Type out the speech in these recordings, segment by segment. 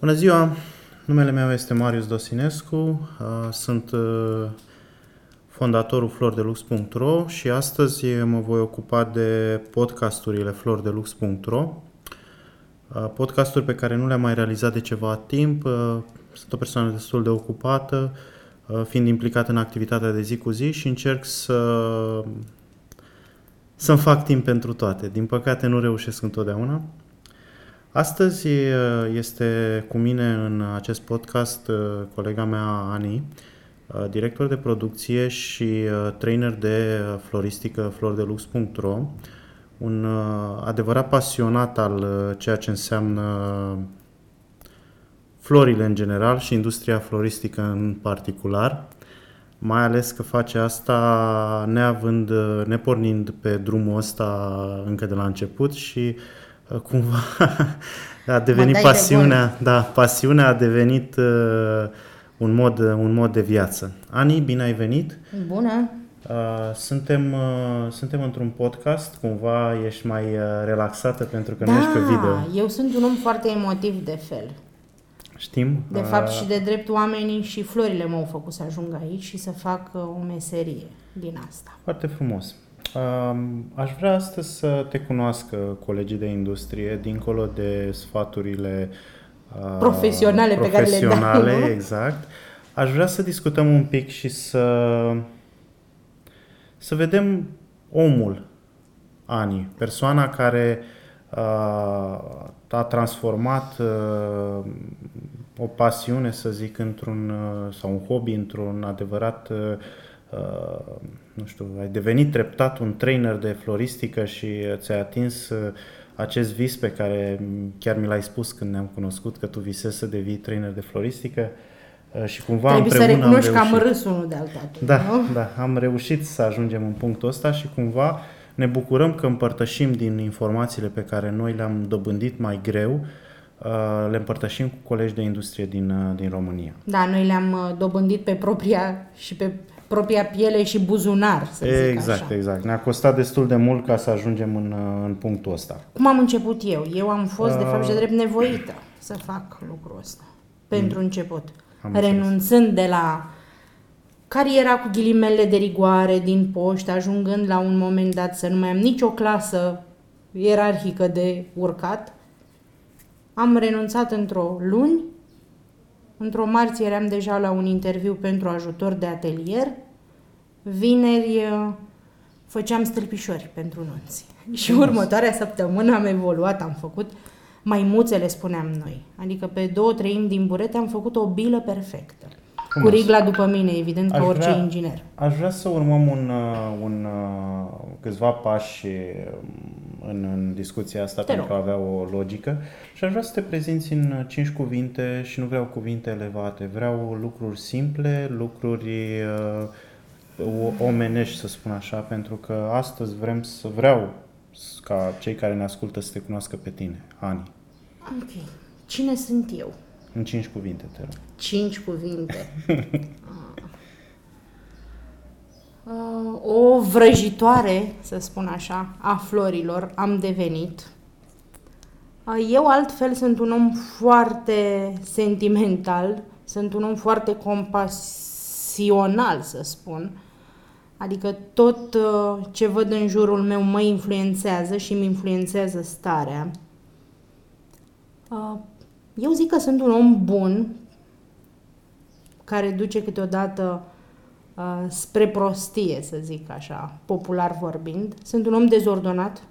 Bună ziua! Numele meu este Marius Dosinescu, uh, sunt uh, fondatorul flordelux.ro și astăzi mă voi ocupa de podcasturile flordelux.ro uh, podcasturi pe care nu le-am mai realizat de ceva timp. Sunt o persoană destul de ocupată, fiind implicat în activitatea de zi cu zi și încerc să să-mi fac timp pentru toate. Din păcate nu reușesc întotdeauna. Astăzi este cu mine în acest podcast colega mea Ani, director de producție și trainer de floristică flordelux.ro, un adevărat pasionat al ceea ce înseamnă florile în general și industria floristică în particular, mai ales că face asta neavând, nepornind pe drumul ăsta încă de la început și uh, cumva a devenit pasiunea, de da, pasiunea a devenit uh, un, mod, un mod de viață. Ani, bine ai venit! Bună! Uh, suntem, uh, suntem într-un podcast, cumva ești mai uh, relaxată pentru că da, nu ești pe video. eu sunt un om foarte emotiv de fel. Știm. De fapt și de drept oamenii și florile m-au făcut să ajung aici și să fac uh, o meserie din asta. Foarte frumos. Aș vrea astăzi să te cunoască colegii de industrie, dincolo de sfaturile profesionale, profesionale pe care le dau, exact. Aș vrea să discutăm un pic și să să vedem omul Ani, persoana care a transformat o pasiune, să zic, într-un sau un hobby într-un adevărat nu știu, ai devenit treptat un trainer de floristică și ți-ai atins uh, acest vis pe care chiar mi l-ai spus când ne-am cunoscut, că tu visezi să devii trainer de floristică uh, și cumva Trebuie împreună să recunoști am că reușit. am râs unul de altul. Da, nu? da, am reușit să ajungem în punctul ăsta și cumva ne bucurăm că împărtășim din informațiile pe care noi le-am dobândit mai greu, uh, le împărtășim cu colegi de industrie din, din România. Da, noi le-am dobândit pe propria și pe propria piele și buzunar, să zic Exact, așa. exact. Ne-a costat destul de mult ca să ajungem în, în punctul ăsta. Cum am început eu? Eu am fost, uh... de fapt, și de drept nevoită să fac lucrul ăsta. Pentru mm. început. Am Renunțând înțeles. de la cariera cu ghilimele de rigoare din poștă, ajungând la un moment dat să nu mai am nicio clasă ierarhică de urcat, am renunțat într-o luni Într-o marți eram deja la un interviu pentru ajutor de atelier. Vineri uh, făceam stâlpișori pentru nunți. Și următoarea săptămână am evoluat, am făcut maimuțe, le spuneam noi. Adică pe două treimi din burete am făcut o bilă perfectă. Frumos. Cu rigla după mine, evident, ca orice vrea, inginer. Aș vrea să urmăm un, uh, un, uh, câțiva pași um, în, în discuția asta Te pentru rog. a avea o logică și aș vrea să te prezinți în cinci cuvinte și nu vreau cuvinte elevate, vreau lucruri simple, lucruri uh, omenești, să spun așa, pentru că astăzi vrem să vreau ca cei care ne ascultă să te cunoască pe tine, Ani. Ok. Cine sunt eu? În cinci cuvinte, te rog. Cinci cuvinte. Uh, o vrăjitoare, să spun așa, a florilor am devenit. Uh, eu altfel sunt un om foarte sentimental, sunt un om foarte compasional, să spun. Adică tot uh, ce văd în jurul meu mă influențează și îmi influențează starea. Uh, eu zic că sunt un om bun, care duce câteodată uh, spre prostie, să zic așa, popular vorbind. Sunt un om dezordonat.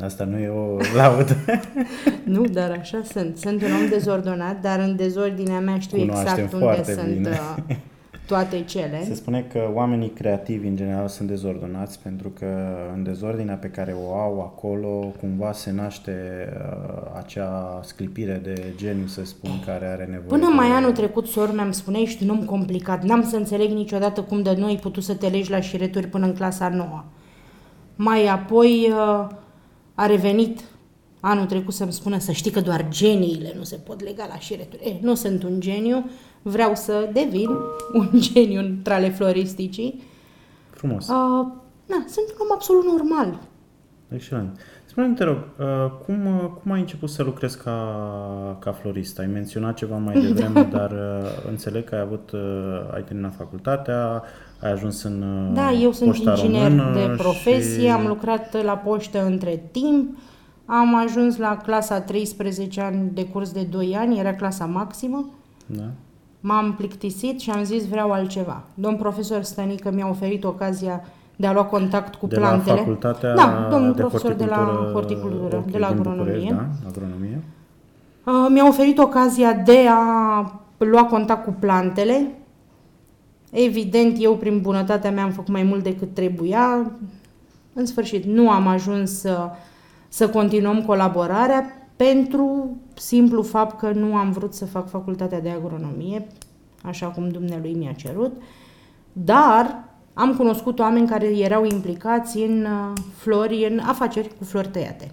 Asta nu e o laudă. nu, dar așa sunt. Sunt un om dezordonat, dar în dezordinea mea știu Cunoaștem exact unde foarte sunt bine. Uh, toate cele. Se spune că oamenii creativi în general sunt dezordonați pentru că în dezordinea pe care o au acolo cumva se naște uh, acea sclipire de geniu, să spun, care are nevoie Până de... mai anul trecut, sor mi-am spune, ești un om complicat. N-am să înțeleg niciodată cum de noi ai putut să te legi la șireturi până în clasa nouă. Mai apoi uh, a revenit anul trecut să-mi spună să știi că doar geniile nu se pot lega la șireturi. Eh, nu sunt un geniu, vreau să devin un geniu între ale floristicii. Frumos. Uh, na, sunt un om absolut normal. Excelent. Spune-mi, te rog, uh, cum, uh, cum ai început să lucrezi ca, ca florist? Ai menționat ceva mai devreme, dar uh, înțeleg că ai avut, ai terminat facultatea, ai ajuns în Da, eu sunt inginer de profesie, și... am lucrat la poștă între timp, am ajuns la clasa 13 ani de curs de 2 ani, era clasa maximă. Da. M-am plictisit și am zis vreau altceva. Domn profesor Stănică mi-a oferit ocazia de a lua contact cu de plantele. La facultatea da, domnul de profesor de la horticultură, okay, de la agronomie. București, da, agronomie. Uh, mi-a oferit ocazia de a lua contact cu plantele. Evident, eu prin bunătatea mea am făcut mai mult decât trebuia. În sfârșit, nu am ajuns să, să continuăm colaborarea pentru simplu fapt că nu am vrut să fac facultatea de agronomie, așa cum dumnealui mi-a cerut, dar am cunoscut oameni care erau implicați în uh, flori, în afaceri cu flori tăiate.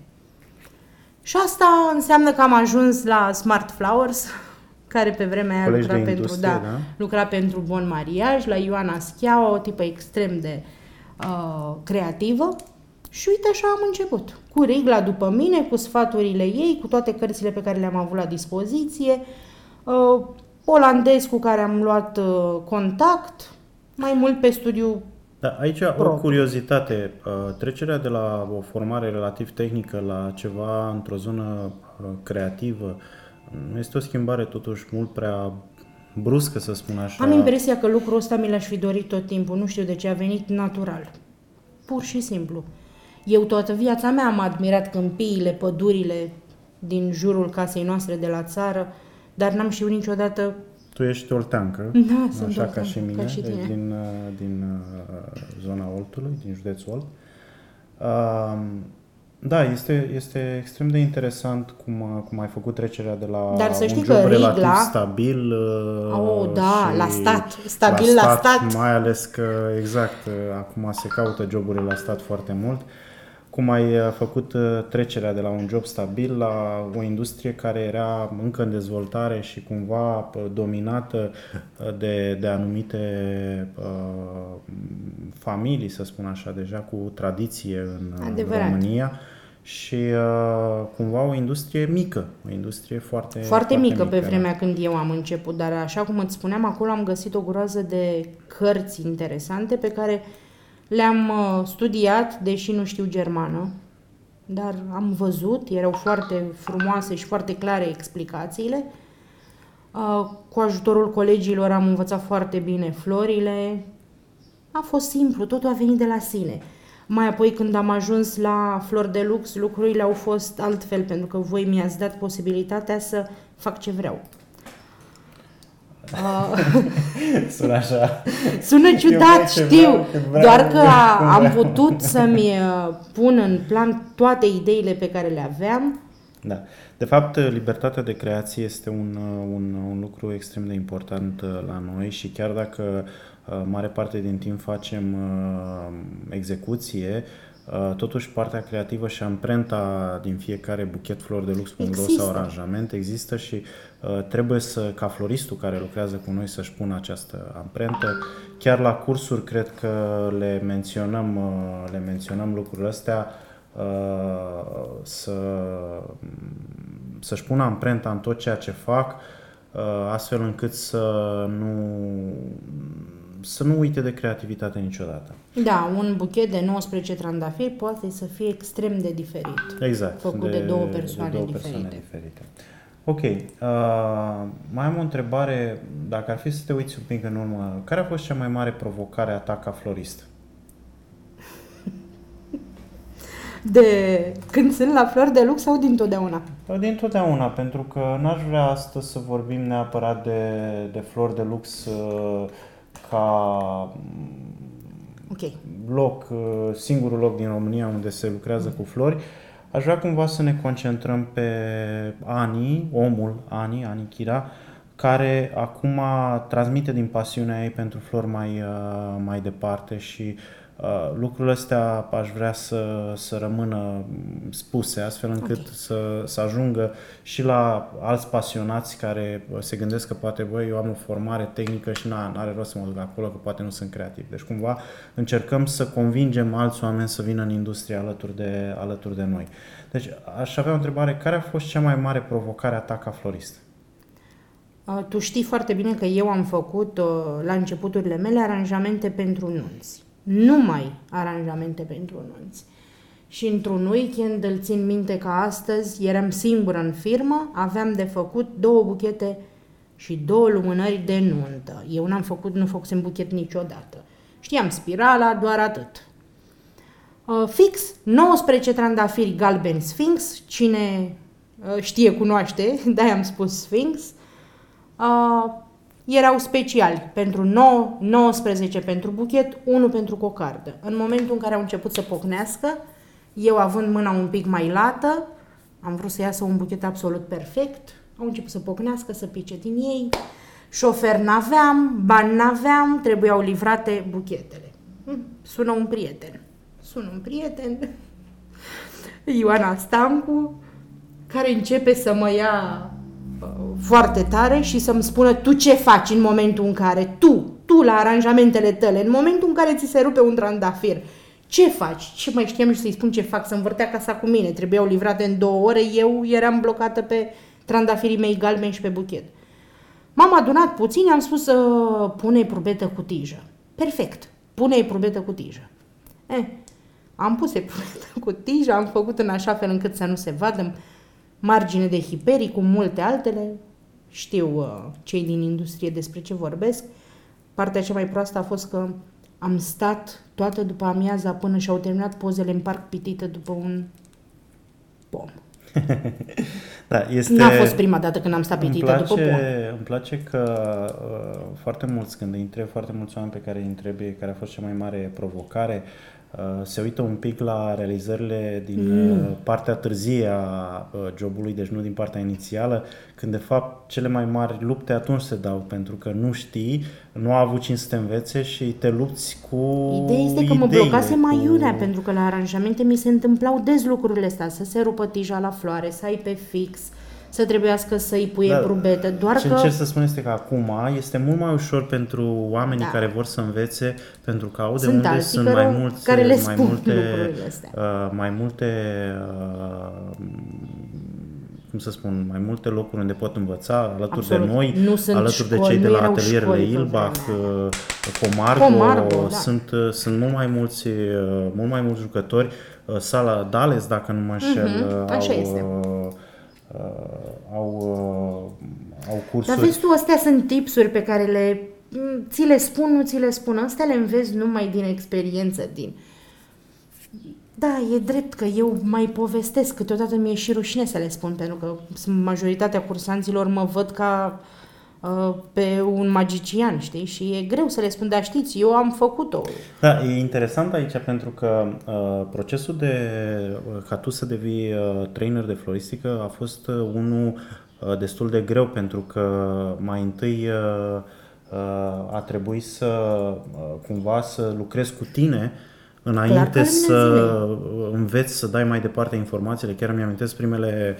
Și asta înseamnă că am ajuns la Smart Flowers, care pe vremea aia lucra pentru, da, da? lucra pentru Bon Mariaj, la Ioana Schiaua, o tipă extrem de uh, creativă. Și uite așa am început. Cu Rigla după mine, cu sfaturile ei, cu toate cărțile pe care le-am avut la dispoziție, uh, olandez cu care am luat uh, contact, mai mult pe studiu da, aici pro. o curiozitate. Uh, trecerea de la o formare relativ tehnică la ceva într-o zonă uh, creativă este o schimbare totuși mult prea bruscă, să spun așa. Am impresia că lucrul ăsta mi l-aș fi dorit tot timpul. Nu știu de ce a venit natural. Pur și simplu. Eu toată viața mea am admirat câmpiile, pădurile din jurul casei noastre de la țară, dar n-am știut niciodată tu ești olteancă, da, așa sunt ca și mine, ca și tine. din, uh, din uh, zona Oltului, din județul Olt. Uh, da, este, este extrem de interesant cum, uh, cum ai făcut trecerea de la Dar să un știi job că relativ Rigla, stabil oh, da, la stat, stabil la stat, la stat. Mai ales că, exact, acum se caută joburile la stat foarte mult. Uh, cum ai uh, făcut uh, trecerea de la un job stabil la o industrie care era încă în dezvoltare și cumva uh, dominată de, de anumite uh, familii, să spun așa, deja cu tradiție în Adevărat. România și uh, cumva o industrie mică, o industrie foarte Foarte, foarte mică, mică pe da. vremea da. când eu am început, dar așa cum îți spuneam, acolo am găsit o groază de cărți interesante pe care uh, le-am uh, studiat, deși nu știu germană, dar am văzut, erau foarte frumoase și foarte clare explicațiile. Uh, cu ajutorul colegilor am învățat foarte bine florile. A fost simplu, totul a venit de la sine. Mai apoi când am ajuns la Flor de Lux, lucrurile au fost altfel, pentru că voi mi-ați dat posibilitatea să fac ce vreau. Sună așa. Sună ciudat, știu. Doar că am putut să-mi uh, pun în plan toate ideile pe care le aveam. Da. De fapt, libertatea de creație este un, uh, un, un lucru extrem de important uh, la noi și chiar dacă mare parte din timp facem execuție, Uh, totuși partea creativă și amprenta din fiecare buchet flori de lux sau aranjament există și uh, trebuie să, ca floristul care lucrează cu noi să-și pună această amprentă. Chiar la cursuri cred că le menționăm, uh, le menționăm lucrurile astea să, să-și pună amprenta în tot ceea ce fac, astfel încât să nu, să nu uite de creativitate niciodată. Da, un buchet de 19 trandafiri poate să fie extrem de diferit. Exact. Făcut de, de două persoane de două diferite. Persoane diferite. Ok. Uh, mai am o întrebare. Dacă ar fi să te uiți un pic în urmă, care a fost cea mai mare provocare a ta ca florist? De când sunt la flori de lux sau dintotdeauna? Din totdeauna, pentru că n-aș vrea astăzi să vorbim neapărat de, de flori de lux uh, ca okay. loc, uh, singurul loc din România unde se lucrează cu flori, aș vrea cumva să ne concentrăm pe Ani, omul Ani, Ani Chira, care acum transmite din pasiunea ei pentru flori mai, uh, mai departe și Uh, lucrurile astea aș vrea să, să rămână spuse, astfel încât okay. să, să ajungă și la alți pasionați care se gândesc că poate, băi, eu am o formare tehnică și nu are rost să mă duc acolo, că poate nu sunt creativ. Deci, cumva, încercăm să convingem alți oameni să vină în industrie alături de, alături de noi. Deci, aș avea o întrebare. Care a fost cea mai mare provocare a ta ca florist? Uh, tu știi foarte bine că eu am făcut uh, la începuturile mele aranjamente pentru nunți numai aranjamente pentru nunți. Și într-un weekend îl țin minte că astăzi eram singură în firmă, aveam de făcut două buchete și două lumânări de nuntă. Eu n-am făcut, nu făcusem buchet niciodată. Știam spirala, doar atât. Uh, fix 19 trandafiri galbeni Sphinx, cine uh, știe cunoaște, de-aia am spus Sphinx. Uh, erau speciali pentru 9, 19 pentru buchet, 1 pentru cocardă. În momentul în care au început să pocnească, eu având mâna un pic mai lată, am vrut să iasă un buchet absolut perfect, au început să pocnească, să pice din ei, șofer n-aveam, bani n-aveam, trebuiau livrate buchetele. Hm, sună un prieten. Sună un prieten, Ioana Stancu, care începe să mă ia foarte tare și să-mi spună tu ce faci în momentul în care tu, tu la aranjamentele tale, în momentul în care ți se rupe un trandafir, ce faci? Ce mai știam și să-i spun ce fac? Să învârtea casa cu mine. Trebuiau livrate în două ore, eu eram blocată pe trandafirii mei galbeni și pe buchet. M-am adunat puțin, am spus să pune probetă cu tijă. Perfect, pune probetă cu tijă. Eh, am pus probetă cu tijă, am făcut în așa fel încât să nu se vadă, margine de hiperii, cu multe altele. Știu uh, cei din industrie despre ce vorbesc. Partea cea mai proastă a fost că am stat toată după amiaza până și-au terminat pozele în parc pitită după un pom. da, este... N-a fost prima dată când am stat pitită place, după pom. Îmi place că uh, foarte mulți, când îi întreb foarte mulți oameni pe care îi întrebi care a fost cea mai mare provocare, Uh, se uită un pic la realizările din mm. partea târzie a uh, jobului, deci nu din partea inițială, când de fapt cele mai mari lupte atunci se dau, pentru că nu știi, nu a avut cine să te învețe și te lupți cu Ideea este că mă blocase mai iurea, cu... pentru că la aranjamente mi se întâmplau des lucrurile astea, să se rupă tija la floare, să ai pe fix, să trebuiască să-i pui da, brubetă. Doar ce că... încerc să spun este că acum este mult mai ușor pentru oamenii da. care vor să învețe, pentru că au de sunt unde sunt mai mulți, care le mai multe, uh, mai multe uh, cum să spun, mai multe locuri unde pot învăța alături Absolut. de noi, nu sunt alături școli, de cei de la atelierele Ilbach, uh, Comargo, Comargo da. sunt, uh, sunt mult mai mulți, uh, mult mai mulți jucători. Sala Dales, dacă nu mă înșel, uh-huh. Așa au, este uh, au, uh, au cursuri. Dar vezi tu, astea sunt tipsuri pe care le mm, ți le spun, nu ți le spun. Astea le înveți numai din experiență, din... Da, e drept că eu mai povestesc, câteodată mi-e și rușine să le spun, pentru că majoritatea cursanților mă văd ca uh, Uh, pe un magician, știi? Și e greu să le spun, dar știți, eu am făcut-o. Da, e interesant aici pentru că uh, procesul de uh, ca tu să devii uh, trainer de floristică a fost uh, unul uh, destul de greu pentru că mai întâi uh, uh, a trebuit să uh, cumva să lucrezi cu tine înainte să înveți să dai mai departe informațiile. Chiar mi amintesc primele,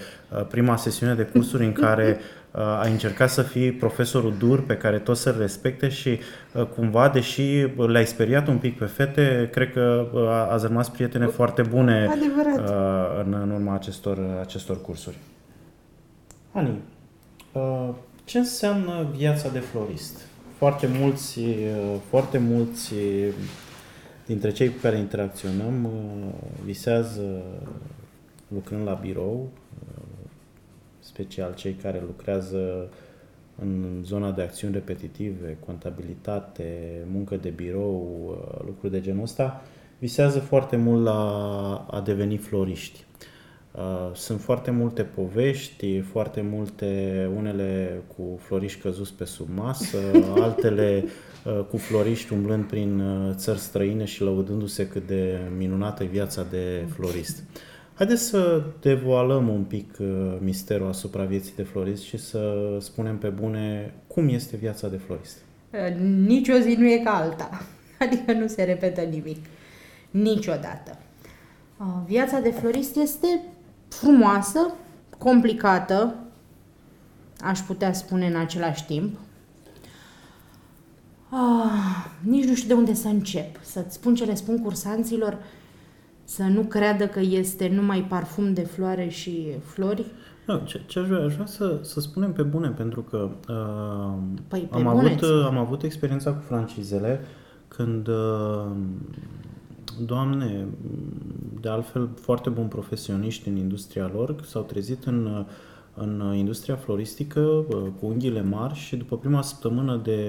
prima sesiune de cursuri în care Uh, ai încercat să fii profesorul dur pe care toți să-l respecte și uh, cumva, deși le-ai speriat un pic pe fete, cred că uh, ați rămas prietene foarte bune Adevărat. în, în urma acestor, acestor cursuri. Ani, ce înseamnă viața de florist? Foarte mulți, foarte mulți dintre cei cu care interacționăm visează lucrând la birou, special cei care lucrează în zona de acțiuni repetitive, contabilitate, muncă de birou, uh, lucruri de genul ăsta, visează foarte mult la a deveni floriști. Uh, sunt foarte multe povești, foarte multe, unele cu floriști căzuți pe sub masă, altele uh, cu floriști umblând prin țări străine și lăudându-se cât de minunată e viața de florist. Haideți să devoalăm un pic uh, misterul asupra vieții de florist și să spunem pe bune cum este viața de florist. Uh, nici o zi nu e ca alta. Adică nu se repetă nimic. Niciodată. Uh, viața de florist este frumoasă, complicată, aș putea spune în același timp. Ah, nici nu știu de unde să încep. Să-ți spun ce le spun cursanților, să nu creadă că este numai parfum de floare și flori. Da, ce, ce aș vrea, aș vrea să, să spunem pe bune, pentru că uh, Păi, pe am, bune avut, îți- am avut experiența cu francizele când, uh, doamne, de altfel foarte buni profesioniști în industria lor s-au trezit în, uh, în industria floristică uh, cu unghiile mari și după prima săptămână de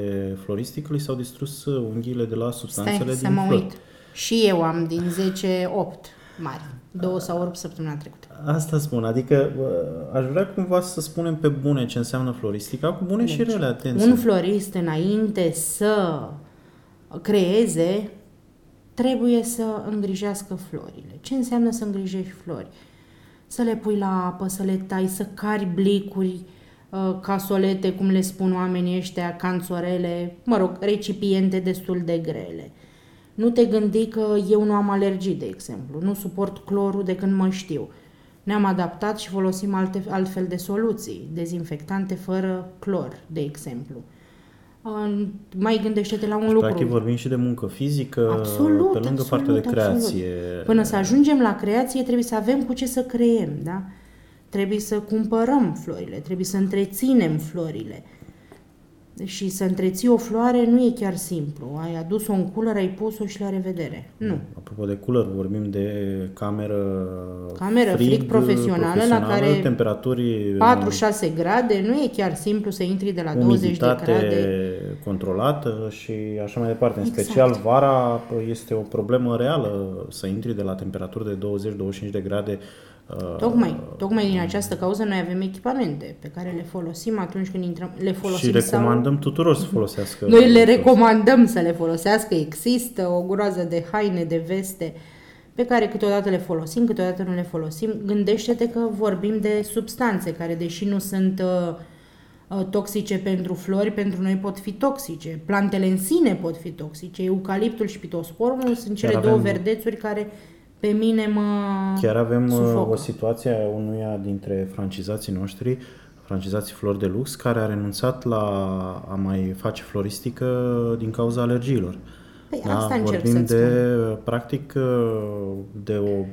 floristică li s-au distrus uh, unghiile de la substanțele Stai să din mă flori. uit. Și eu am din 10, 8 mari. Două sau 8 săptămâna trecută. Asta spun, adică uh, aș vrea cumva să spunem pe bune ce înseamnă floristica, cu bune și rele, atenție. Un florist înainte să creeze trebuie să îngrijească florile. Ce înseamnă să îngrijești flori? Să le pui la apă, să le tai, să cari blicuri, uh, casolete, cum le spun oamenii ăștia, canțorele, mă rog, recipiente destul de grele. Nu te gândi că eu nu am alergii, de exemplu. Nu suport clorul de când mă știu. Ne-am adaptat și folosim alte, altfel de soluții, dezinfectante fără clor, de exemplu. Uh, Mai gândește-te la un Și lucru. practic vorbim și de muncă fizică, Absolut, pe lângă absolut, partea de absolut. creație. Până să ajungem la creație, trebuie să avem cu ce să creem, da? Trebuie să cumpărăm florile, trebuie să întreținem florile. Și să întreții o floare nu e chiar simplu. Ai adus-o în cooler, ai pus-o și la revedere. Nu. Apropo de cooler, vorbim de cameră, Cameră frig profesională, la care temperaturi 4-6 grade, nu e chiar simplu să intri de la 20 de umiditate grade. controlată și așa mai departe. În Exact. special vara este o problemă reală să intri de la temperaturi de 20-25 de grade. Uh, Tocmai, tocmai din această cauză noi avem echipamente pe care le folosim atunci când intrăm, le folosim și sau... recomandăm tuturor să folosească. Noi le recomandăm să le folosească, există o groază de haine, de veste pe care câteodată le folosim, câteodată nu le folosim. Gândește-te că vorbim de substanțe care, deși nu sunt uh, uh, toxice pentru flori, pentru noi pot fi toxice. Plantele în sine pot fi toxice. Eucaliptul și pitosporumul sunt cele Chiar două avem- verdețuri care pe mine mă Chiar avem uh, sufocă. o situație a unuia dintre francizații noștri, francizații Flori de Lux, care a renunțat la a mai face floristică din cauza alergiilor. Păi asta încerc vorbim să-ți de, practic, de o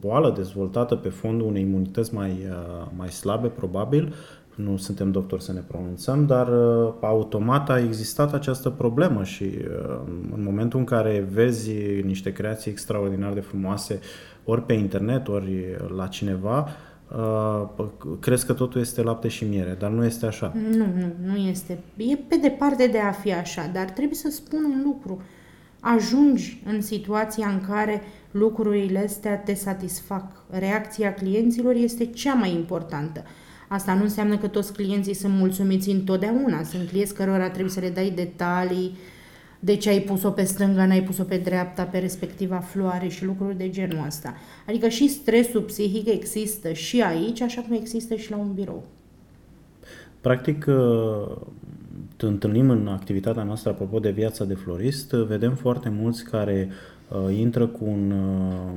boală dezvoltată pe fondul unei imunități mai, uh, mai slabe, probabil, nu suntem doctori să ne pronunțăm, dar uh, automat a existat această problemă și uh, în momentul în care vezi niște creații extraordinar de frumoase ori pe internet, ori la cineva, uh, crezi că totul este lapte și miere, dar nu este așa. Nu, nu, nu este. E pe departe de a fi așa, dar trebuie să spun un lucru. Ajungi în situația în care lucrurile astea te satisfac. Reacția clienților este cea mai importantă. Asta nu înseamnă că toți clienții sunt mulțumiți întotdeauna. Sunt clienți cărora trebuie să le dai detalii, de ce ai pus-o pe stânga, n-ai pus-o pe dreapta, pe respectiva floare și lucruri de genul ăsta. Adică și stresul psihic există și aici, așa cum există și la un birou. Practic, uh, te întâlnim în activitatea noastră, apropo de viața de florist, uh, vedem foarte mulți care uh, intră cu un, uh,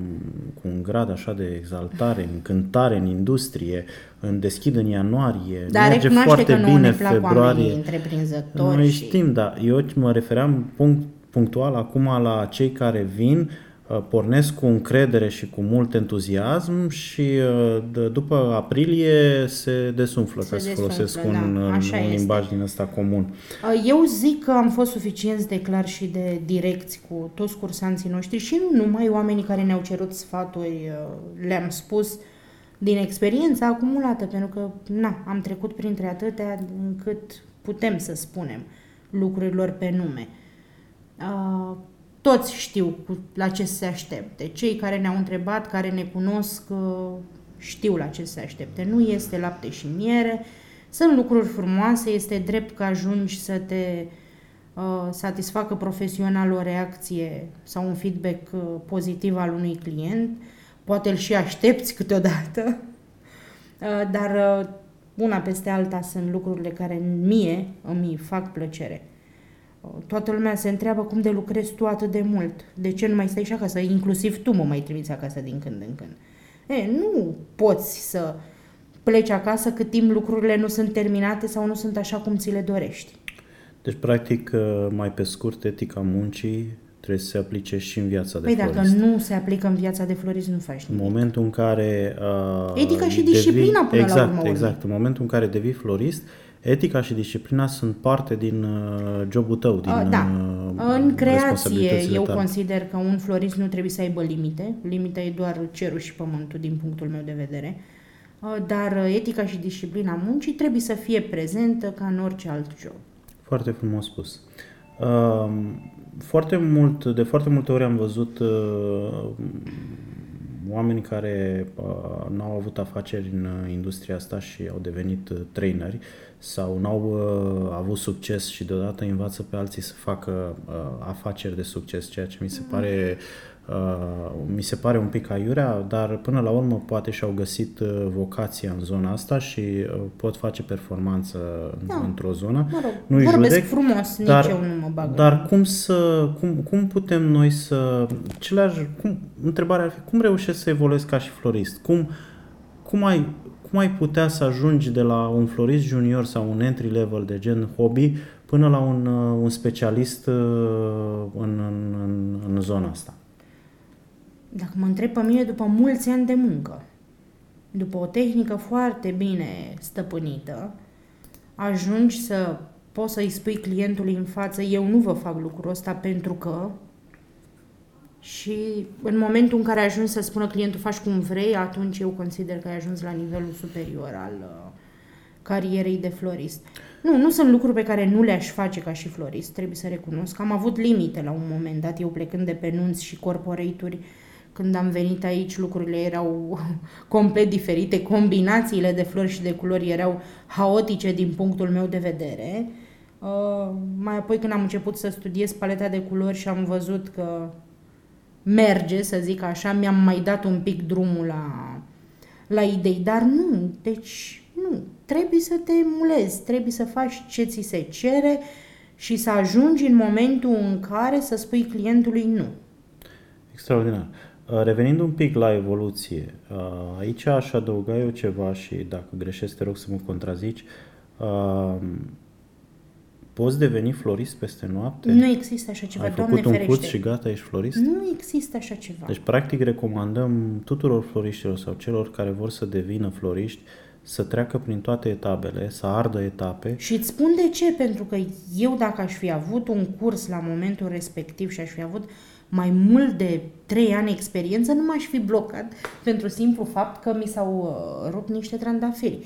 cu un grad așa de exaltare, încântare în industrie, în deschid în ianuarie, Dar merge recunoaște foarte că nouă bine ne plac oamenii februarie. întreprinzători Noi și... știm, da. Eu mă refeream punct, punctual acum la cei care vin, uh, pornesc cu încredere și cu mult entuziasm și uh, d- după aprilie se desumflă, Se ca să desumflă, folosesc da. un, un, Așa un este. limbaj din ăsta comun. Uh, Eu zic că am fost suficienți de clar și de direcți cu toți cursanții noștri și nu numai oamenii care ne-au cerut sfaturi, uh, le-am spus din experiența acumulată, pentru că na, am trecut printre atâtea încât putem să spunem lucrurilor pe nume. Uh, Toți știu cu- la ce se aștepte. Cei care ne-au întrebat, care ne cunosc, uh, știu la ce se aștepte. Nu este lapte și miere, sunt lucruri frumoase, este drept că ajungi să te uh, satisfacă profesional o reacție sau un feedback uh, pozitiv al unui client. Poate îl și aștepți câteodată, uh, dar uh, una peste alta sunt lucrurile care mie îmi fac plăcere. Toată lumea se întreabă cum de lucrezi tu atât de mult. De ce nu mai stai și acasă? Inclusiv tu mă mai trimiți acasă din când în când. E, nu poți să pleci acasă cât timp lucrurile nu sunt terminate sau nu sunt așa cum ți le dorești. Deci, practic, mai pe scurt, etica muncii trebuie să se aplice și în viața de păi florist. dacă nu se aplică în viața de florist, nu faci nimic. În momentul în care... Uh, Etica și disciplina până exact, la urmă. Exact, în momentul în care devii florist, etica și disciplina sunt parte din uh, jobul tău, din uh, da. uh, În creație, responsabilitățile eu tale. consider că un florist nu trebuie să aibă limite. Limita e doar cerul și pământul, din punctul meu de vedere. Uh, Dar uh, etica și disciplina muncii trebuie să fie prezentă ca în orice alt job. Foarte frumos spus. Uh, foarte mult, de foarte multe ori am văzut uh, oameni care uh, n-au avut afaceri în uh, industria asta și au devenit uh, traineri sau n-au uh, avut succes și deodată învață pe alții să facă uh, afaceri de succes, ceea ce mi se pare Uh, mi se pare un pic aiurea, dar până la urmă poate și-au găsit uh, vocația în zona asta și uh, pot face performanță Da. într-o zonă. Mă rog, Nu-i vorbesc judec, frumos, nici dar- eu nu mă bag. Dar cum să, cum, cum putem noi să, celeași, cum, întrebarea ar fi, cum reușești să evoluezi ca și florist? Cum, cum ai, cum ai putea să ajungi de la un florist junior sau un entry level de gen hobby până la un, uh, un specialist uh, în, în, în, în zona asta? Dacă mă întreb pe mine, după mulți ani de muncă, după o tehnică foarte bine stăpânită, ajungi să poți să-i spui clientului în față, eu nu vă fac lucrul ăsta pentru că și în momentul în care ajungi să spună clientul faci cum vrei, atunci eu consider că ai ajuns la nivelul superior al uh, carierei de florist. Nu, nu sunt lucruri pe care nu le-aș face ca și florist, trebuie să recunosc. Am avut limite la un moment dat, eu plecând de pe nunți și corporate-uri, când am venit aici, lucrurile erau complet diferite, combinațiile de flori și de culori erau haotice din punctul meu de vedere. Uh, mai apoi când am început să studiez paleta de culori și am văzut că merge, să zic așa, mi-am mai dat un pic drumul la, la idei, dar nu, deci nu, trebuie să te emulezi, trebuie să faci ce ți se cere și să ajungi în momentul în care să spui clientului nu. Extraordinar. Uh, Revenind un pic la evoluție, uh, aici aș adăuga eu ceva și dacă greșesc te rog să mă contrazici. Uh, Poți deveni florist peste noapte? Nu există așa ceva, Ai Doamne făcut un ferește. curs și gata, ești florist? Nu există așa ceva. Deci, practic, recomandăm tuturor floriștilor sau celor care vor să devină floriști să treacă prin toate etapele, să ardă etape. Și îți spun de ce, pentru că eu dacă aș fi avut un curs la momentul respectiv și aș fi avut mai mult de 3 ani experiență, nu m-aș fi blocat pentru simplu fapt că mi s-au uh, rupt niște trandafiri.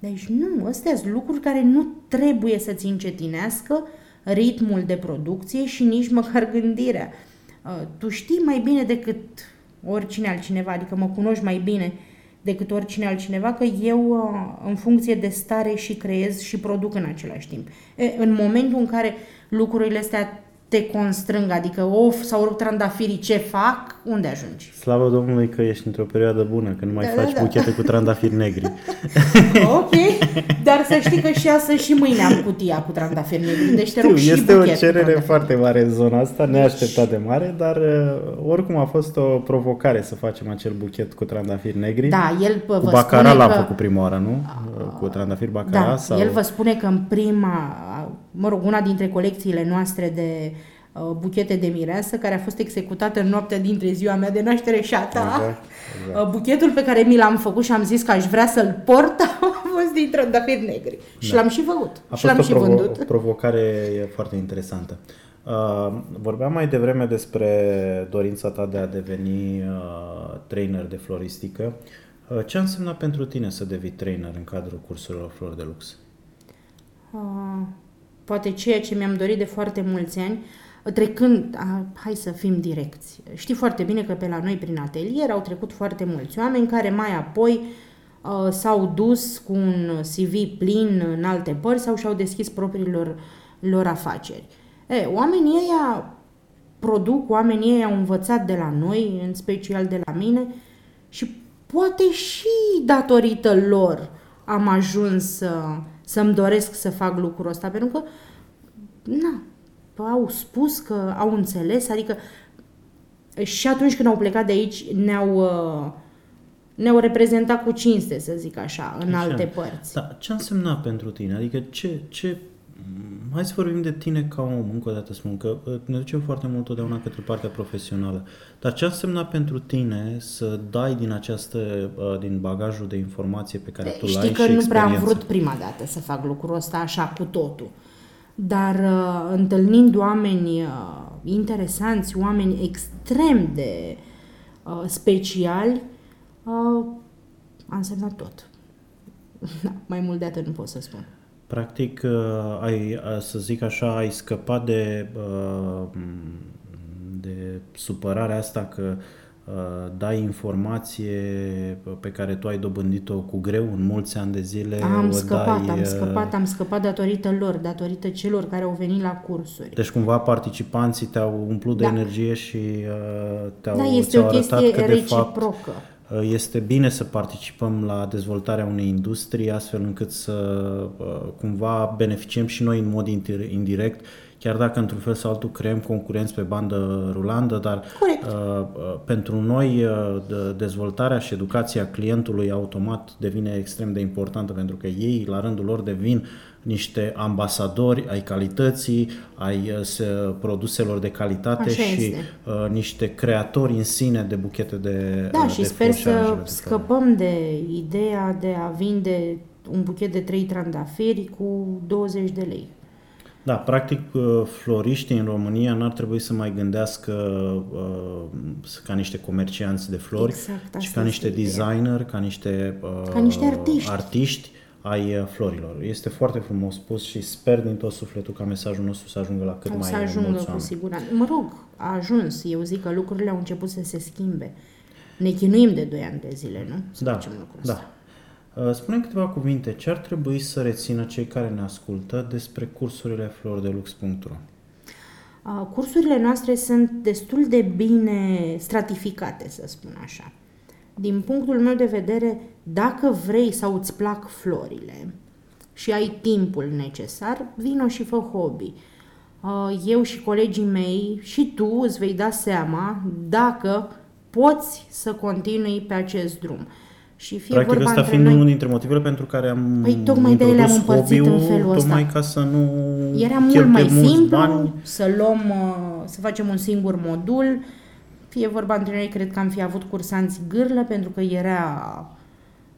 Deci nu, astea sunt lucruri care nu trebuie să-ți încetinească ritmul de producție și nici măcar gândirea. Uh, Tu știi mai bine decât oricine altcineva, adică mă cunoști mai bine decât oricine altcineva, că eu, uh, în funcție de stare, și creez și produc în același timp. E, în momentul în care lucrurile astea te constrâng, adică of, s-au rupt trandafirii, ce fac, unde ajungi? Slavă Domnului că ești într-o perioadă bună, că nu mai Da, faci da, da. buchete cu trandafiri negri. ok, dar să știi că și astăzi și mâine am cutia cu trandafiri negri, deci te rog Știu, și este o buchet cu cerere trandafiri. foarte mare în zona asta, neașteptat de mare, dar uh, oricum a fost o provocare să facem acel buchet cu trandafiri negri. Da, el vă cu vă bacara spune l-am că... făcut prima oară, nu? Cu trandafiri bacara Da, sau... el vă spune că în prima, mă rog, una dintre colecțiile noastre de uh, buchete de mireasă, care a fost executată în noaptea dintre ziua mea de naștere și a ta, Exact, exact. uh, buchetul pe care mi l-am făcut și am zis că aș vrea să-l port a fost din trandafiri negri. Și l-am și făcut. A și l-am fost și o, provo- vândut. o provocare foarte interesantă. Uh, vorbeam mai devreme despre dorința ta de a deveni uh, trainer de floristică. Uh, ce a însemnat pentru tine să devii trainer în cadrul cursurilor Flori de Lux? Uh, poate ceea ce mi-am dorit de foarte mulți ani, trecând, a, hai să fim direcți. Știi foarte bine că pe la noi prin atelier au trecut foarte mulți oameni care mai apoi uh, s-au dus cu un CV plin în alte părți sau și-au deschis propriilor lor afaceri. E, oamenii ăia produc, oamenii ăia au învățat de la noi, în special de la mine, și poate și datorită lor am ajuns să, să-mi doresc să fac lucrul ăsta, pentru că na, au spus că au înțeles, adică și atunci când au plecat de aici ne-au uh, ne-au reprezentat cu cinste, să zic așa, în așa. alte părți. Da, ce a însemnat pentru tine? Adică ce, ce hai să vorbim de tine ca om, încă o dată spun că uh, ne ducem foarte mult totdeauna către partea profesională. Dar ce a însemnat pentru tine să dai din această, uh, din bagajul de informație pe care tu l-ai Știi că nu prea am vrut prima dată să fac lucrul ăsta așa cu totul. Dar uh, întâlnind oameni uh, interesanți, oameni extrem de uh, speciali, uh, a însemnat tot. Da, mai mult de atât nu pot să spun. Practic, uh, ai, uh, să zic așa, ai scăpat de, uh, de supărarea asta că dai informație pe care tu ai dobândit-o cu greu în mulți ani de zile. Am scăpat, dai, am scăpat, am scăpat datorită lor, datorită celor care au venit la cursuri. Deci cumva participanții te-au umplut de da. energie și te-au, da, este o chestie că reciprocă. de fapt este bine să participăm la dezvoltarea unei industrii astfel încât să uh, cumva beneficiem și noi în mod indirect, chiar dacă într-un fel sau altul creăm concurenți pe bandă rulandă, dar Corect. Uh, uh pentru noi uh, dezvoltarea și educația clientului automat devine extrem de importantă pentru că ei la rândul lor devin uh, niște ambasadori ai calității, ai uh, produselor de calitate Așa și este. uh, niște creatori în sine de buchete de Da, uh, și de sper să scăpăm de ideea de a vinde un buchet de trei trandafiri cu 20 de lei. Da, practic uh, floriștii în România n-ar trebui să mai gândească uh, ca niște comercianți de flori, exact, ci ca niște designer, ca niște, uh, ca niște artiști. artiști ai uh, florilor. Este foarte frumos spus și sper din tot sufletul ca mesajul nostru să ajungă la cât o mai să ajungă mulți cu oameni. siguranță. Mă rog, a ajuns. Eu zic că lucrurile au început să se schimbe. Ne chinuim de 2 ani de zile, nu? Să da, facem lucrul da. ăsta. Uh, spune câteva cuvinte. Ce ar trebui să rețină cei care ne ascultă despre cursurile flordelux.ro? Uh, cursurile noastre sunt destul de bine stratificate, să spun așa. Din punctul meu de vedere, dacă vrei sau îți plac florile și ai timpul necesar, vino și fă hobby. Uh, eu și colegii mei și tu îți vei da seama dacă poți să continui pe acest drum. Și fie Practic vorba asta fiind noi... unul dintre motivele pentru care am păi, tocmai de le-am împărțit în felul ăsta. Tocmai ca să nu Era mult mai simplu bani. să luăm, uh, să facem un singur modul, fie vorba între noi, cred că am fi avut cursanți gârlă pentru că era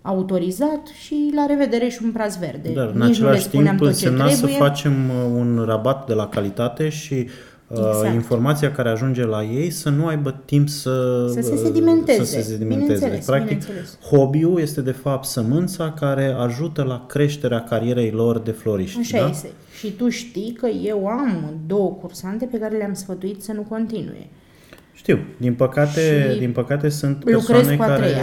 autorizat și la revedere și un praz verde. Dar în Nici același timp însemna să facem uh, un rabat de la calitate și uh, Exact. informația care ajunge la ei să nu aibă timp să, să se sedimenteze. Să se sedimenteze. Deci, practic, hobby-ul este de fapt sămânța care ajută la creșterea carierei lor de floriști. Așa da? este. Și tu știi că eu am două cursante pe care le-am sfătuit să nu continue. Știu, din păcate, din păcate sunt persoane care,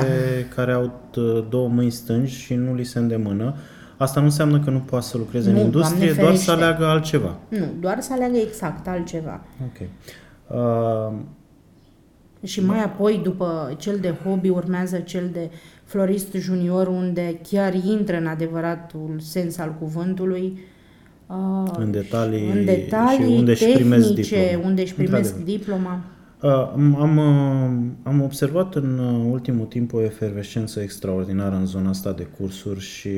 care au două mâini stângi și nu li se îndemână. Asta nu înseamnă că nu poate să lucreze nu, în industrie, doar să aleagă altceva. Nu, doar să aleagă exact altceva. Ok. Uh, și mai apoi, după cel de hobby, urmează cel de florist junior, unde chiar intră în adevăratul sens al cuvântului. Uh, în detalii, în detalii și unde tehnice, își primesc diploma. unde își primesc diploma. Uh, am, uh, am observat în uh, ultimul timp o efervescență extraordinară în zona asta de cursuri și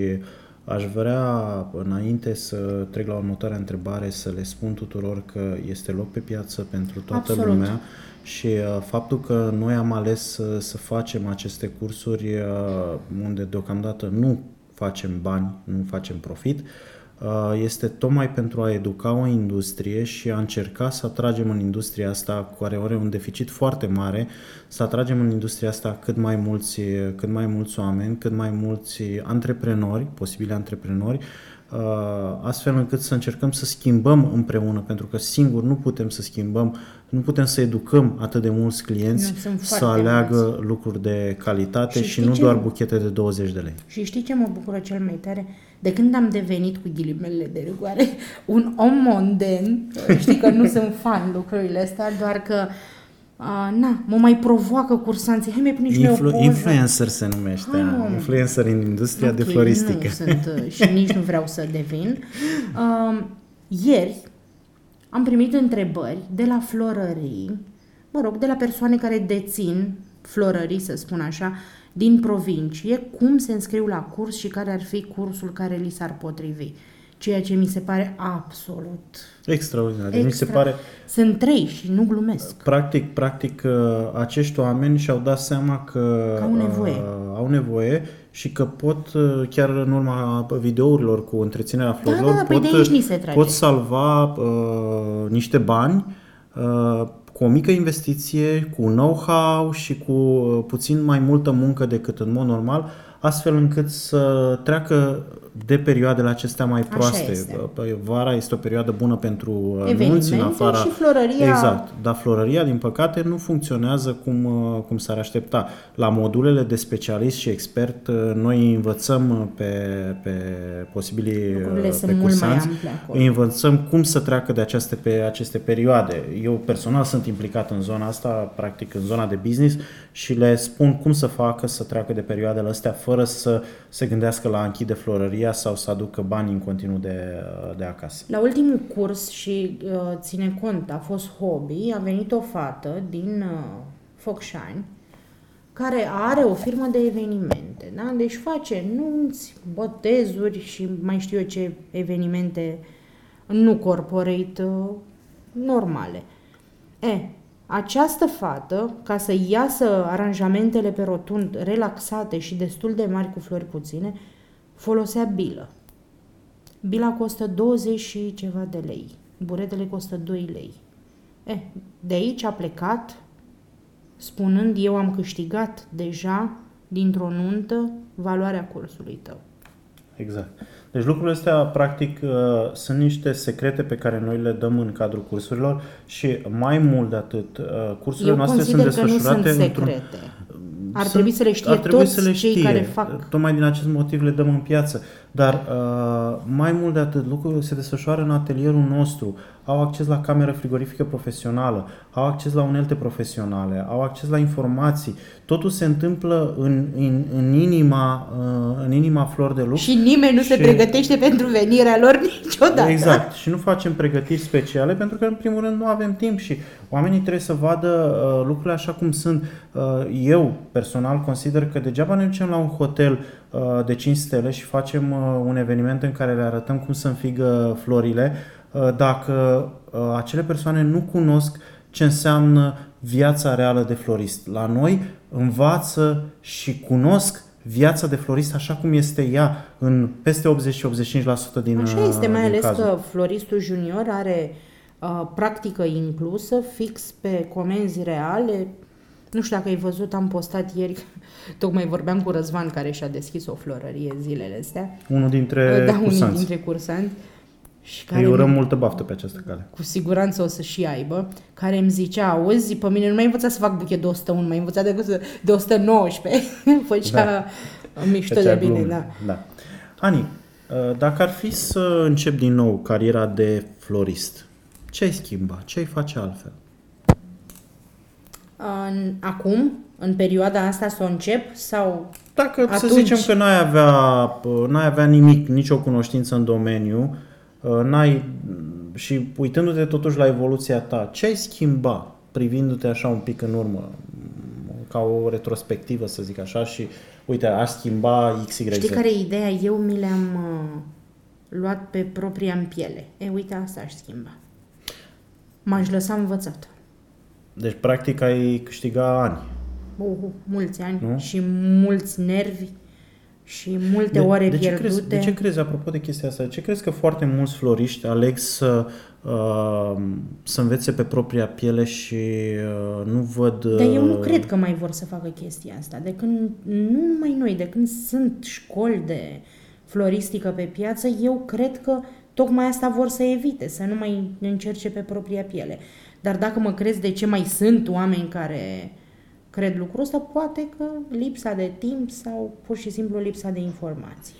aș vrea înainte să trec la următoarea întrebare să le spun tuturor că este loc pe piață pentru toată Absolut. lumea și faptul că noi am ales să, să facem aceste cursuri unde deocamdată nu facem bani, nu facem profit, Uh, este tocmai pentru a educa o industrie și a încerca să atragem în industria asta, care are un deficit foarte mare, să atragem în industria asta cât mai mulți, cât mai mulți oameni, cât mai mulți antreprenori, posibili antreprenori, uh, astfel încât să încercăm să schimbăm împreună, pentru că singur nu putem să schimbăm, nu putem să educăm atât de mulți clienți nu, să aleagă mulți. lucruri de calitate și, și nu doar buchete de 20 de lei. Și știi ce mă bucură cel mai tare? De când am devenit cu ghilimele de rigoare un om monden, știi că nu sunt fan lucrurile astea, doar că Uh, na, mă mai provoacă cursanții. Hai mai pune și Influ- o Influencer se numește. Hai, influencer în industria okay, de floristică. Nu sunt uh, și nici nu vreau să devin. Uh, ieri am primit întrebări de la florării, mă rog, de la persoane care dețin florării, să spun așa, din provincie, cum se înscriu la curs și care ar fi cursul care li s-ar potrivi. Ceea ce mi se pare absolut Extraordinar. Deci extra. Mi se pare, Sunt trei și nu glumesc. practic, practic, uh, acești oameni și-au dat seama că Că au nevoie. uh, au nevoie și că pot, uh, chiar în urma videourilor cu întreținerea florilor, da, da, păi pot, de aici ni se trage. pot salva uh, niște bani uh, cu o mică investiție, cu know-how și cu uh, puțin mai multă muncă decât în mod normal, astfel încât să treacă de perioadele acestea mai proaste. este. Uh, Vara este o perioadă bună pentru uh, Evenimente nunți în afara... și florăria- Exact, dar florăria, din păcate, nu funcționează cum, uh, cum s-ar aștepta. La modulele de specialist și expert, uh, noi învățăm uh, pe, pe posibilii Lucrurile uh, sunt pe mult mai cursanți, ample acolo. îi învățăm cum să treacă de aceste, pe aceste perioade. Eu personal sunt implicat în zona asta, practic în zona de business și le spun cum să facă să treacă de perioadele astea fără să se gândească la a închide florăria sau să aducă bani în continuu de, uh, de acasă. La ultimul curs și uh, ține cont, a fost hobby, a venit o fată din uh, Focșani care are o firmă de evenimente, da? Deci face nunți, botezuri și mai știu eu ce evenimente nu corporate, uh, normale. E, această fată, ca să iasă aranjamentele pe rotund relaxate și destul de mari cu flori puține, folosea bilă. Bila costă 20 și ceva de lei. Buretele costă 2 lei. Eh, de aici a plecat, spunând eu am câștigat deja dintr-o nuntă valoarea cursului tău. Exact. Deci lucrurile astea, practic, uh, sunt niște secrete pe care noi le dăm în cadrul cursurilor și mai mult de atât, uh, cursurile Eu noastre sunt consider că nu sunt desfășurate într-un... secrete. Ar Sunt- trebui să le știe ar trebui toți să le cei știe. care fac. Tocmai din acest motiv le dăm în piață. Dar uh, mai mult de atât, lucrurile se desfășoară în atelierul nostru. Au acces la cameră frigorifică profesională, au acces la unelte profesionale, au acces la informații. Totul se întâmplă în, în, în, inima, uh, în inima flor de lux. Și nimeni nu se Și- pregătește pentru venirea lor niciodată. Exact. Și nu facem pregătiri speciale pentru că, în primul rând, nu avem timp și oamenii trebuie să vadă uh, lucrurile așa cum sunt. Uh, eu, personal, consider că degeaba ne ducem la un hotel uh, de 5 stele și facem uh, un eveniment în care le arătăm cum să înfigă florile uh, dacă uh, acele persoane nu cunosc ce înseamnă viața reală de florist. La noi învață și cunosc viața de florist așa cum este ea în peste 80 și 85% din Așa este, uh, mai din ales cazuri. că floristul junior are uh, practică inclusă, fix pe comenzi reale. Nu știu dacă ai văzut, am postat ieri, tocmai vorbeam cu Răzvan care și-a deschis o florărie zilele astea. Unul dintre da, unii cursanți. dintre cursanți. Și care Îi urăm multă baftă pe această cale. cu siguranță o să și aibă, care îmi zicea, auzi, pe mine nu m-ai învățat să fac buchet de 101, m-ai învățat decât să- de 119. Făcea da. mișto Făcea de bine, glume. da. da. Ani, uh, dacă ar fi să încep din nou cariera de florist, ce ai schimba? Ce ai face altfel? În, acum, în perioada asta să o încep sau Dacă să Atunci- zicem că n-ai avea, uh, n-ai avea nimic, nicio cunoștință în domeniu, uh, n-ai, și uitându-te totuși la evoluția ta, ce ai schimba privindu-te așa un pic în urmă, ca o retrospectivă să zic așa și uite, aș schimba XY. Știi care e ideea? Eu mi le-am uh, luat pe propria în piele. E, uite, asta aș schimba. M-aș lăsa învățat. Deci practic ai câștiga ani. Uh, mulți ani Nu? și mulți nervi și multe ore de ce pierdute. Crezi, de ce crezi, apropo de chestia asta, de ce crezi că foarte mulți floriști aleg să, uh, să învețe pe propria piele și uh, nu văd... Uh, Dar eu nu cred că mai vor să facă chestia asta. De când, nu numai noi, de când sunt școli de floristică pe piață, eu cred că tocmai asta vor să evite, să nu mai încerce pe propria piele. Dar dacă mă crezi de ce mai sunt oameni care cred lucrul ăsta, poate că lipsa de timp sau pur și simplu lipsa de informații.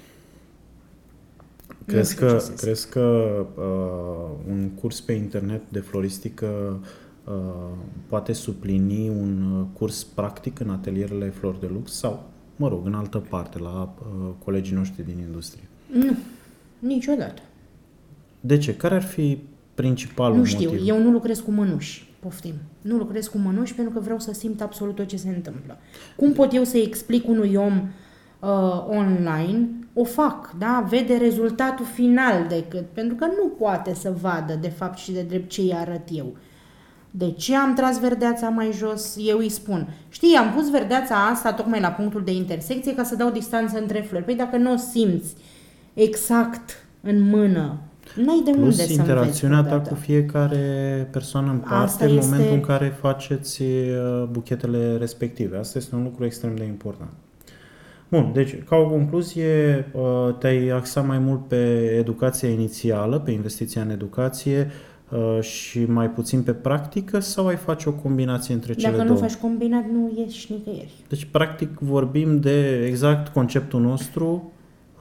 Crezi știu că, ce să zic. crezi că uh, un curs pe internet de floristică uh, poate suplini un uh, curs practic în atelierele Flor de Lux sau, mă rog, în altă parte, la uh, colegii noștri din industrie? Nu, niciodată. De ce? Care ar fi principalul Nu știu, motiv? eu nu lucrez cu mănuși, poftim. Nu lucrez cu mănuși pentru că vreau să simt absolut tot ce se întâmplă. Cum pot eu să explic unui om uh, online? O fac, da? Vede rezultatul final decât, pentru că nu poate să vadă de fapt și de drept ce îi arăt eu. De ce am tras verdeața mai jos? Eu îi spun. Știi, am pus verdeața asta tocmai la punctul de intersecție ca să dau distanță între flori. Păi dacă nu o simți exact în mână, n-ai de Plus unde să interacțiunea înveți ta vreodată. cu fiecare persoană în parte Asta în este- momentul în care faceți uh, buchetele respective. Asta este un lucru extrem de important. Bun, deci ca o concluzie uh, te-ai axat mai mult pe educația inițială, pe investiția în educație uh, și mai puțin pe practică sau ai face o combinație între cele Dacă nu două? faci combinat, nu ieși nicăieri. Deci, practic, vorbim de exact conceptul nostru.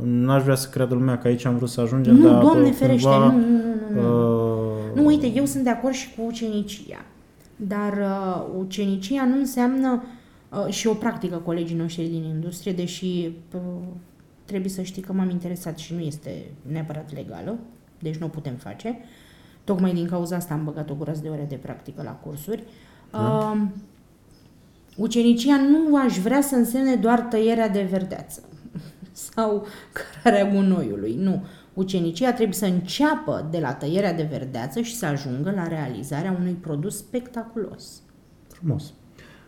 N-aș vrea să creadă lumea că aici am vrut să ajungem, Nu, dar Doamne bă, ferește, cumva, nu, nu, nu, nu. nu. Uh, Nu, uite, eu sunt de acord și cu ucenicia. Dar uh, ucenicia nu înseamnă uh, și o practică colegii noștri din industrie, deși uh, trebuie să știi că m-am interesat și nu este neapărat legală, deci nu o putem face. Tocmai din cauza asta am băgat o groază de ore de practică la cursuri. Uh, ucenicia nu aș vrea să însemne doar tăierea de verdeață sau cărarea gunoiului. Nu. Ucenicia trebuie să înceapă de la tăierea de verdeață și să ajungă la realizarea unui produs spectaculos. Frumos.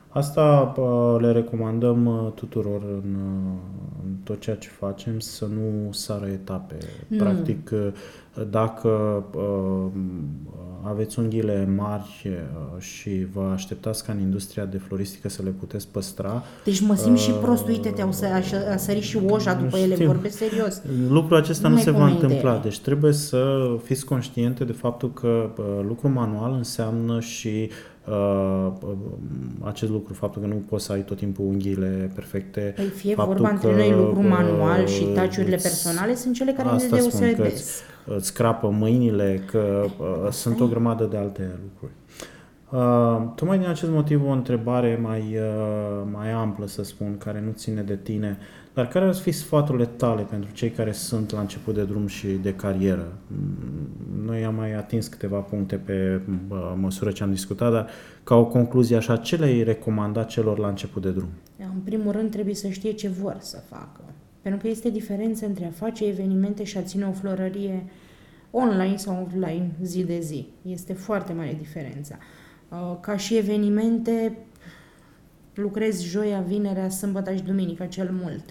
Asta uh, le recomandăm uh, tuturor în, uh, în tot ceea ce facem, să nu sară etape. Nu. Practic, uh, dacă uh, aveți unghiile mari uh, și vă așteptați ca în industria de floristică să le puteți păstra, Deci mă simt și Uh, prost, uite, te-au să, aș, a sărit și oja după ele, știu. vorbesc serios. Lucrul acesta Nu nu, mai se va pomeni de întâmpla, ele. deci trebuie să fiți conștiente de faptul că uh, lucru manual înseamnă și uh, uh, acest lucru, faptul că nu poți să ai tot timpul unghiile perfecte. Păi fie faptul vorba între că, noi lucru uh, manual și taciurile îți- personale sunt cele care ne Asta spun, că îți, deosebesc. Îți crapă mâinile, că uh, sunt o grămadă de alte lucruri. Uh, tocmai din acest motiv o întrebare mai, uh, mai amplă, să spun, care nu ține de tine, dar care ar fi sfaturile tale pentru cei care sunt la început de drum și de carieră? Mm, Noi am mai atins câteva puncte pe uh, măsură ce am discutat, dar ca o concluzie așa, ce le-ai recomanda celor la început de drum? În primul rând trebuie să știe ce vor să facă. Pentru că este diferență între a face evenimente și a ține o florărie online sau offline zi de zi. Este foarte mare diferența. Uh, Ca și evenimente, lucrezi joia, vinerea, sâmbătă și duminica cel mult.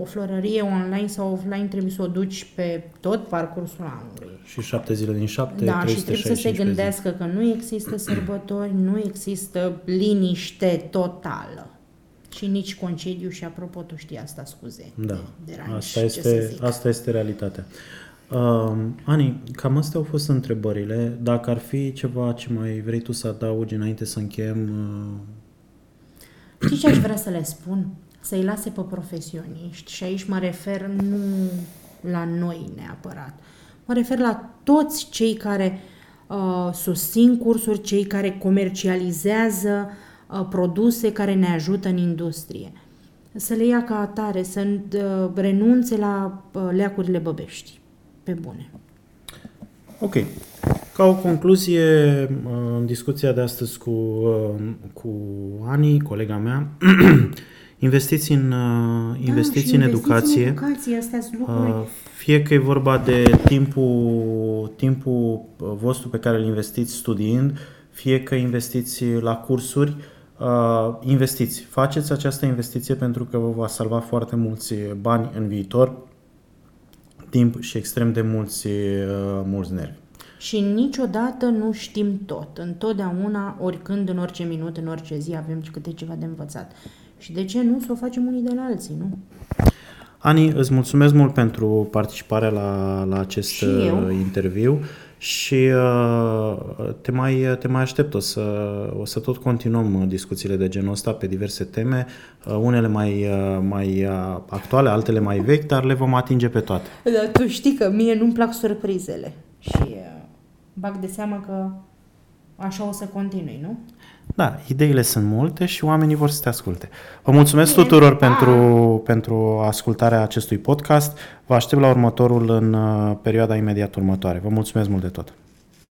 O florărie online sau offline trebuie să o duci pe tot parcursul anului. Și șapte zile din șapte, Da, și trebuie să 365 se pe zi. gândească că nu există sărbători, nu există liniște totală. Și nici concediu și apropo, tu știi asta, scuze. Da, de deranj, asta ce să este, zic. asta este realitatea. Uh, Ani, cam astea au fost întrebările. Dacă ar fi ceva ce mai vrei tu să adaugi înainte să încheiem, uh, Știi ce aș vrea să le spun? Să-i lase pe profesioniști și aici mă refer nu la noi neapărat. Mă refer la toți cei care uh, susțin cursuri, cei care comercializează uh, produse care ne ajută în industrie. Să le ia ca atare, să uh, renunțe la uh, leacurile băbești. Pe bune. Ok. Ca o concluzie, în discuția de astăzi cu, uh, cu Ani, colega mea, investiți în, uh, investiți da, în și educație. În educație, astea sunt lucruri. Uh, Fie că e vorba de timpul, timpul uh, vostru pe care îl investiți studiind, fie că investiți la cursuri, uh, investiți. Faceți această investiție pentru că vă va salva foarte mulți bani în viitor, timp și extrem de mulți, uh, mulți nervi. Și niciodată nu știm tot. Întotdeauna, oricând, în orice minut, în orice zi, avem câte ceva de învățat. Și de ce nu să o facem unii de la alții, nu? Ani, îți mulțumesc mult pentru participarea la, la acest Și eu. uh, interviu și uh, te, mai, te mai aștept. O să, o să tot continuăm uh, discuțiile de genul ăsta pe diverse teme, uh, unele mai, uh, mai uh, actuale, altele mai vechi, dar le vom atinge pe toate. Dar tu știi că mie nu-mi plac surprizele. Și uh, bag de seamă că așa o să continui, nu? Da, ideile sunt multe și oamenii vor să te asculte. Vă mulțumesc Bine, tuturor pa! pentru, pentru ascultarea acestui podcast. Vă aștept la următorul în uh, perioada imediat următoare. Vă mulțumesc mult de tot!